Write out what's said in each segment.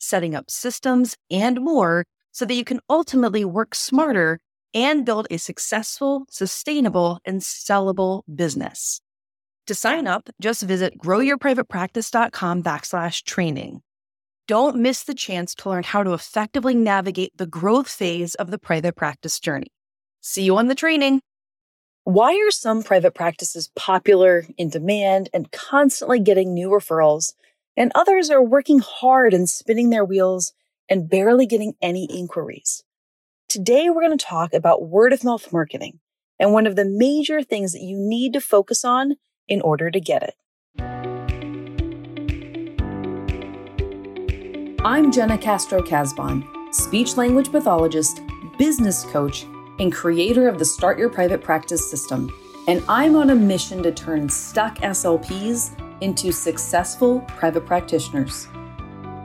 setting up systems, and more so that you can ultimately work smarter and build a successful, sustainable, and sellable business. To sign up, just visit growyourprivatepractice.com backslash training. Don't miss the chance to learn how to effectively navigate the growth phase of the private practice journey. See you on the training. Why are some private practices popular, in demand, and constantly getting new referrals, and others are working hard and spinning their wheels and barely getting any inquiries? Today, we're going to talk about word of mouth marketing and one of the major things that you need to focus on in order to get it. I'm Jenna Castro Casbon, speech language pathologist, business coach, and creator of the Start Your Private Practice system. And I'm on a mission to turn stuck SLPs into successful private practitioners.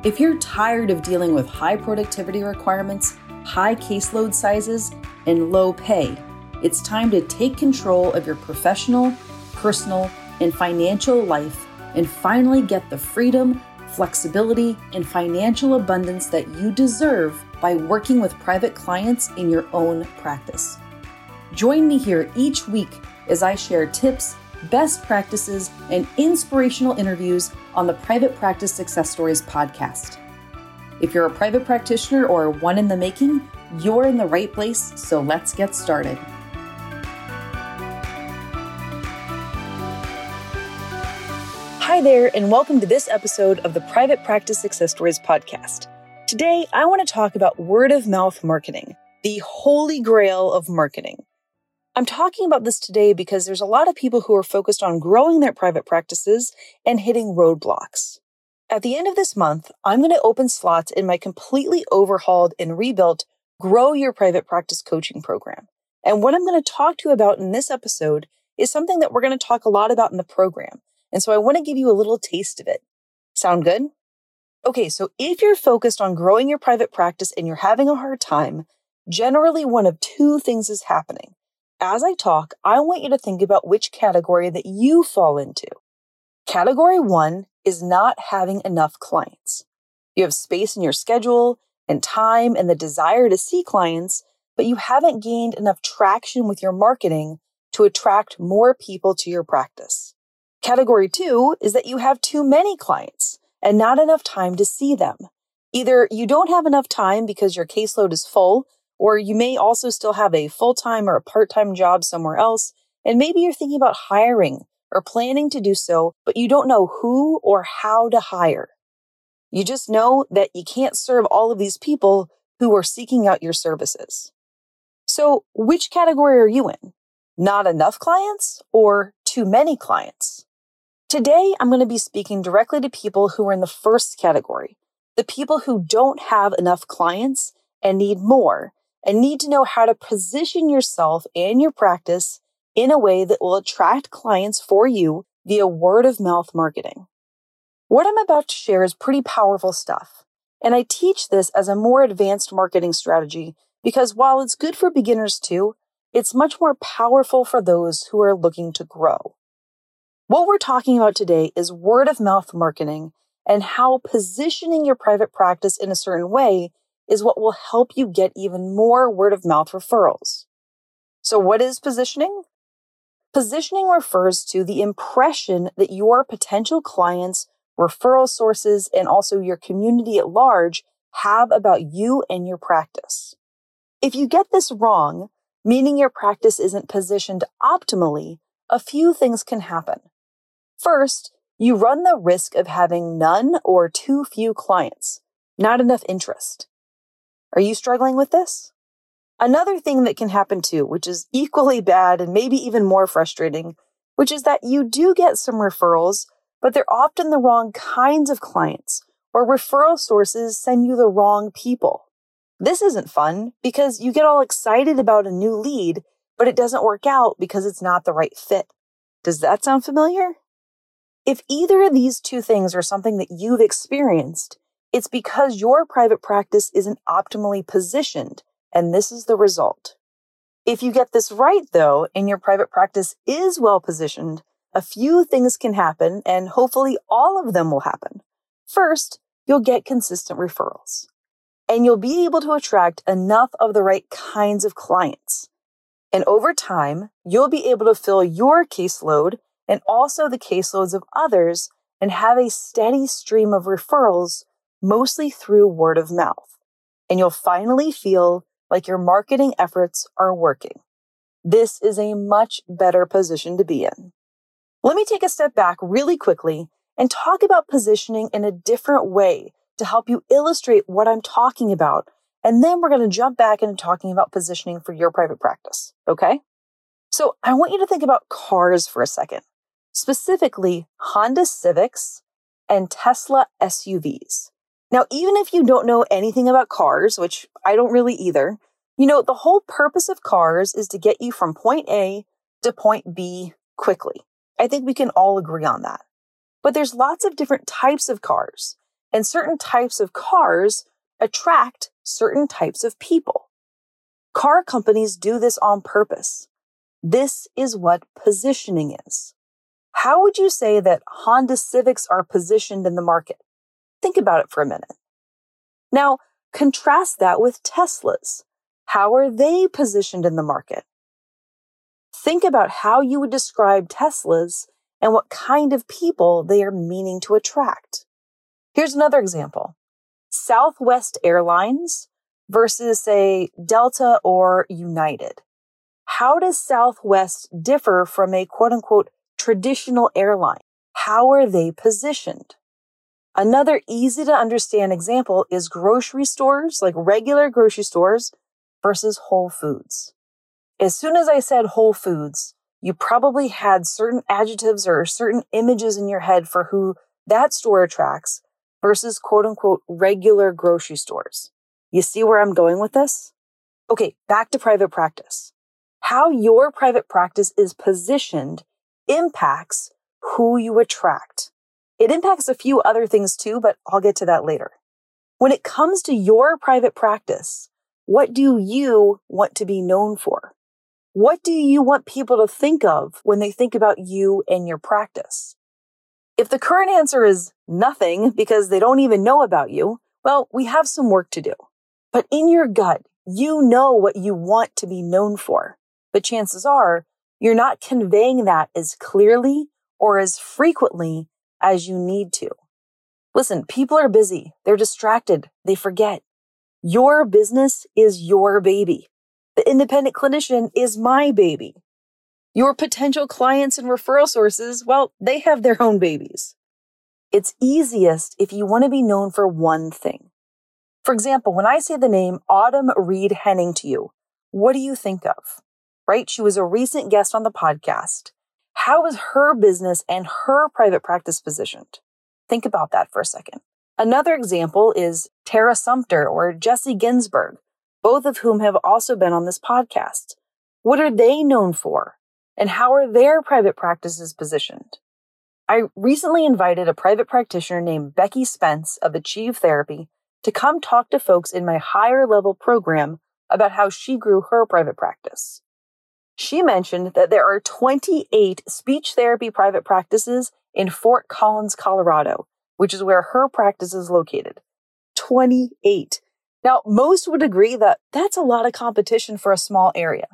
If you're tired of dealing with high productivity requirements, high caseload sizes, and low pay, it's time to take control of your professional, personal, and financial life and finally get the freedom, flexibility, and financial abundance that you deserve by working with private clients in your own practice. Join me here each week as I share tips, best practices, and inspirational interviews on the Private Practice Success Stories podcast. If you're a private practitioner or one in the making, you're in the right place, so let's get started. Hi there, and welcome to this episode of the Private Practice Success Stories podcast. Today, I want to talk about word of mouth marketing, the holy grail of marketing. I'm talking about this today because there's a lot of people who are focused on growing their private practices and hitting roadblocks. At the end of this month, I'm going to open slots in my completely overhauled and rebuilt Grow Your Private Practice coaching program. And what I'm going to talk to you about in this episode is something that we're going to talk a lot about in the program. And so I want to give you a little taste of it. Sound good? Okay, so if you're focused on growing your private practice and you're having a hard time, generally one of two things is happening. As I talk, I want you to think about which category that you fall into. Category one is not having enough clients. You have space in your schedule and time and the desire to see clients, but you haven't gained enough traction with your marketing to attract more people to your practice. Category two is that you have too many clients and not enough time to see them. Either you don't have enough time because your caseload is full or you may also still have a full time or a part time job somewhere else. And maybe you're thinking about hiring or planning to do so, but you don't know who or how to hire. You just know that you can't serve all of these people who are seeking out your services. So, which category are you in? Not enough clients or too many clients? Today, I'm going to be speaking directly to people who are in the first category, the people who don't have enough clients and need more and need to know how to position yourself and your practice in a way that will attract clients for you via word of mouth marketing. What I'm about to share is pretty powerful stuff. And I teach this as a more advanced marketing strategy because while it's good for beginners too, it's much more powerful for those who are looking to grow. What we're talking about today is word of mouth marketing and how positioning your private practice in a certain way is what will help you get even more word of mouth referrals. So, what is positioning? Positioning refers to the impression that your potential clients, referral sources, and also your community at large have about you and your practice. If you get this wrong, meaning your practice isn't positioned optimally, a few things can happen. First, you run the risk of having none or too few clients, not enough interest. Are you struggling with this? Another thing that can happen too, which is equally bad and maybe even more frustrating, which is that you do get some referrals, but they're often the wrong kinds of clients, or referral sources send you the wrong people. This isn't fun because you get all excited about a new lead, but it doesn't work out because it's not the right fit. Does that sound familiar? If either of these two things are something that you've experienced, it's because your private practice isn't optimally positioned, and this is the result. If you get this right, though, and your private practice is well positioned, a few things can happen, and hopefully all of them will happen. First, you'll get consistent referrals, and you'll be able to attract enough of the right kinds of clients. And over time, you'll be able to fill your caseload and also the caseloads of others and have a steady stream of referrals, mostly through word of mouth. And you'll finally feel like your marketing efforts are working. This is a much better position to be in. Let me take a step back really quickly and talk about positioning in a different way to help you illustrate what I'm talking about. And then we're going to jump back into talking about positioning for your private practice. Okay. So I want you to think about cars for a second, specifically Honda Civics and Tesla SUVs. Now, even if you don't know anything about cars, which I don't really either, you know, the whole purpose of cars is to get you from point A to point B quickly. I think we can all agree on that. But there's lots of different types of cars, and certain types of cars attract certain types of people. Car companies do this on purpose. This is what positioning is. How would you say that Honda Civics are positioned in the market? Think about it for a minute. Now, contrast that with Teslas. How are they positioned in the market? Think about how you would describe Teslas and what kind of people they are meaning to attract. Here's another example. Southwest Airlines versus say Delta or United. How does Southwest differ from a quote unquote traditional airline? How are they positioned? Another easy to understand example is grocery stores, like regular grocery stores versus Whole Foods. As soon as I said Whole Foods, you probably had certain adjectives or certain images in your head for who that store attracts versus quote unquote regular grocery stores. You see where I'm going with this? Okay, back to private practice. How your private practice is positioned impacts who you attract. It impacts a few other things too, but I'll get to that later. When it comes to your private practice, what do you want to be known for? What do you want people to think of when they think about you and your practice? If the current answer is nothing because they don't even know about you, well, we have some work to do. But in your gut, you know what you want to be known for. But chances are you're not conveying that as clearly or as frequently as you need to. Listen, people are busy. They're distracted. They forget. Your business is your baby. The independent clinician is my baby. Your potential clients and referral sources, well, they have their own babies. It's easiest if you want to be known for one thing. For example, when I say the name Autumn Reed Henning to you, what do you think of? Right? She was a recent guest on the podcast. How is her business and her private practice positioned? Think about that for a second. Another example is Tara Sumter or Jesse Ginsburg both of whom have also been on this podcast. What are they known for? And how are their private practices positioned? I recently invited a private practitioner named Becky Spence of Achieve Therapy to come talk to folks in my higher level program about how she grew her private practice. She mentioned that there are 28 speech therapy private practices in Fort Collins, Colorado, which is where her practice is located. 28. Now, most would agree that that's a lot of competition for a small area,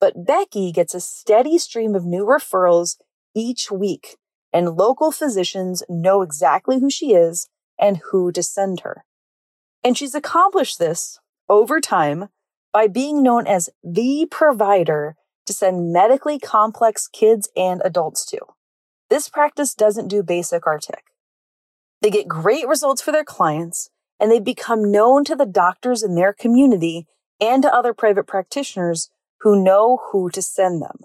but Becky gets a steady stream of new referrals each week, and local physicians know exactly who she is and who to send her. And she's accomplished this over time by being known as the provider to send medically complex kids and adults to. This practice doesn't do basic artic. They get great results for their clients and they become known to the doctors in their community and to other private practitioners who know who to send them.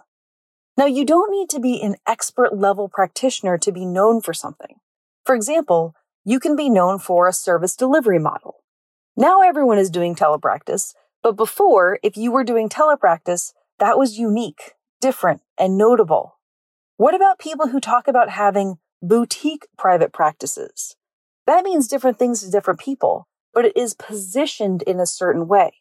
Now, you don't need to be an expert level practitioner to be known for something. For example, you can be known for a service delivery model. Now everyone is doing telepractice, but before, if you were doing telepractice, that was unique, different, and notable. What about people who talk about having boutique private practices? That means different things to different people, but it is positioned in a certain way.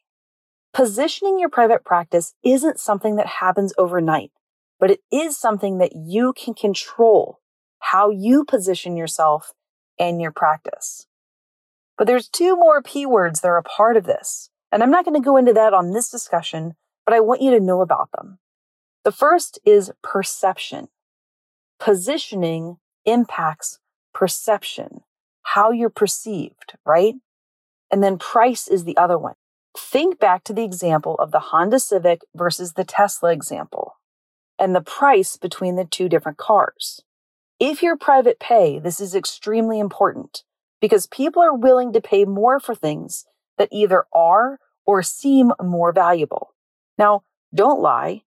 Positioning your private practice isn't something that happens overnight, but it is something that you can control how you position yourself and your practice. But there's two more P words that are a part of this. And I'm not going to go into that on this discussion, but I want you to know about them. The first is perception. Positioning impacts perception, how you're perceived, right? And then price is the other one. Think back to the example of the Honda Civic versus the Tesla example and the price between the two different cars. If you're private pay, this is extremely important because people are willing to pay more for things that either are or seem more valuable. Now, don't lie.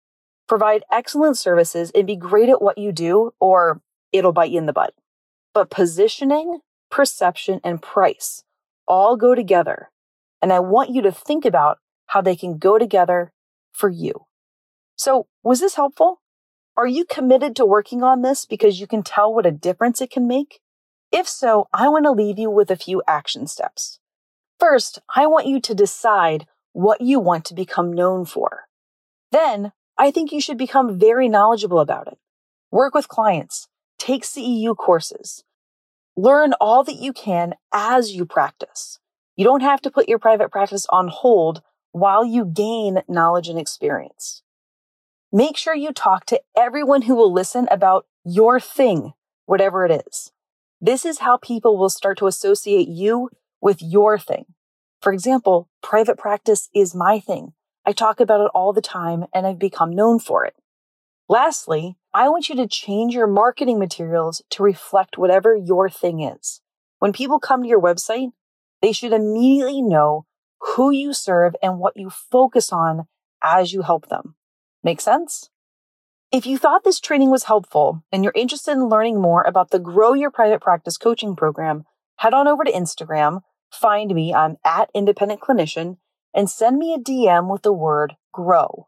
Provide excellent services and be great at what you do, or it'll bite you in the butt. But positioning, perception, and price all go together. And I want you to think about how they can go together for you. So, was this helpful? Are you committed to working on this because you can tell what a difference it can make? If so, I want to leave you with a few action steps. First, I want you to decide what you want to become known for. Then, I think you should become very knowledgeable about it. Work with clients, take CEU courses, learn all that you can as you practice. You don't have to put your private practice on hold while you gain knowledge and experience. Make sure you talk to everyone who will listen about your thing, whatever it is. This is how people will start to associate you with your thing. For example, private practice is my thing. I talk about it all the time and I've become known for it. Lastly, I want you to change your marketing materials to reflect whatever your thing is. When people come to your website, they should immediately know who you serve and what you focus on as you help them. Make sense? If you thought this training was helpful and you're interested in learning more about the Grow Your Private Practice coaching program, head on over to Instagram, find me, I'm at Independent Clinician, and send me a DM with the word grow.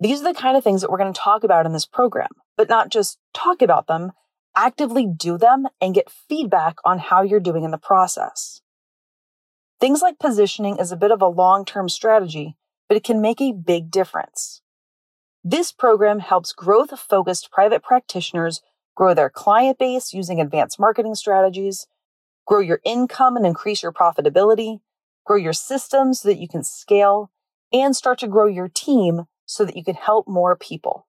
These are the kind of things that we're going to talk about in this program, but not just talk about them, actively do them and get feedback on how you're doing in the process. Things like positioning is a bit of a long term strategy, but it can make a big difference. This program helps growth focused private practitioners grow their client base using advanced marketing strategies, grow your income and increase your profitability, grow your systems so that you can scale, and start to grow your team so that you can help more people.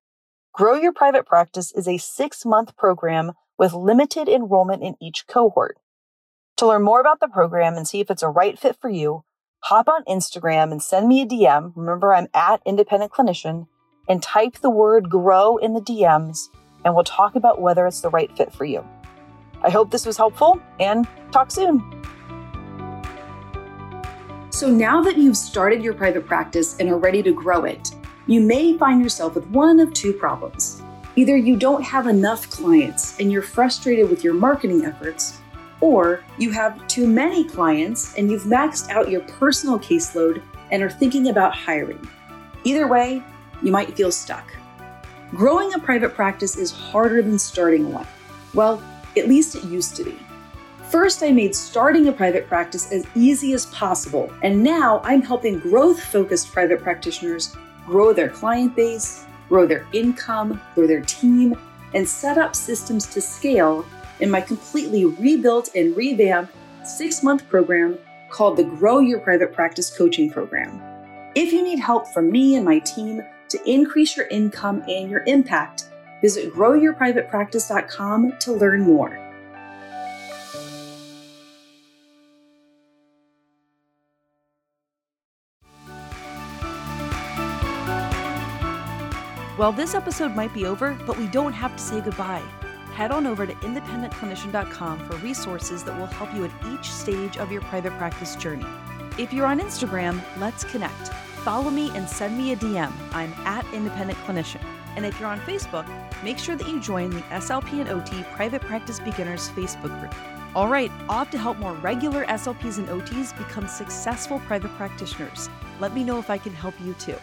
Grow Your Private Practice is a six month program with limited enrollment in each cohort. To learn more about the program and see if it's a right fit for you, hop on Instagram and send me a DM. Remember, I'm at Independent Clinician and type the word grow in the DMs, and we'll talk about whether it's the right fit for you. I hope this was helpful and talk soon. So, now that you've started your private practice and are ready to grow it, you may find yourself with one of two problems. Either you don't have enough clients and you're frustrated with your marketing efforts, or you have too many clients and you've maxed out your personal caseload and are thinking about hiring. Either way, you might feel stuck. Growing a private practice is harder than starting one. Well, at least it used to be. First, I made starting a private practice as easy as possible, and now I'm helping growth focused private practitioners grow their client base, grow their income, grow their team, and set up systems to scale in my completely rebuilt and revamped six month program called the Grow Your Private Practice Coaching Program. If you need help from me and my team to increase your income and your impact, visit growyourprivatepractice.com to learn more. Well, this episode might be over, but we don't have to say goodbye. Head on over to independentclinician.com for resources that will help you at each stage of your private practice journey. If you're on Instagram, let's connect follow me and send me a DM. I'm at Independent Clinician. And if you're on Facebook, make sure that you join the SLP and OT Private Practice Beginners Facebook group. All right, off to help more regular SLPs and OTs become successful private practitioners. Let me know if I can help you too.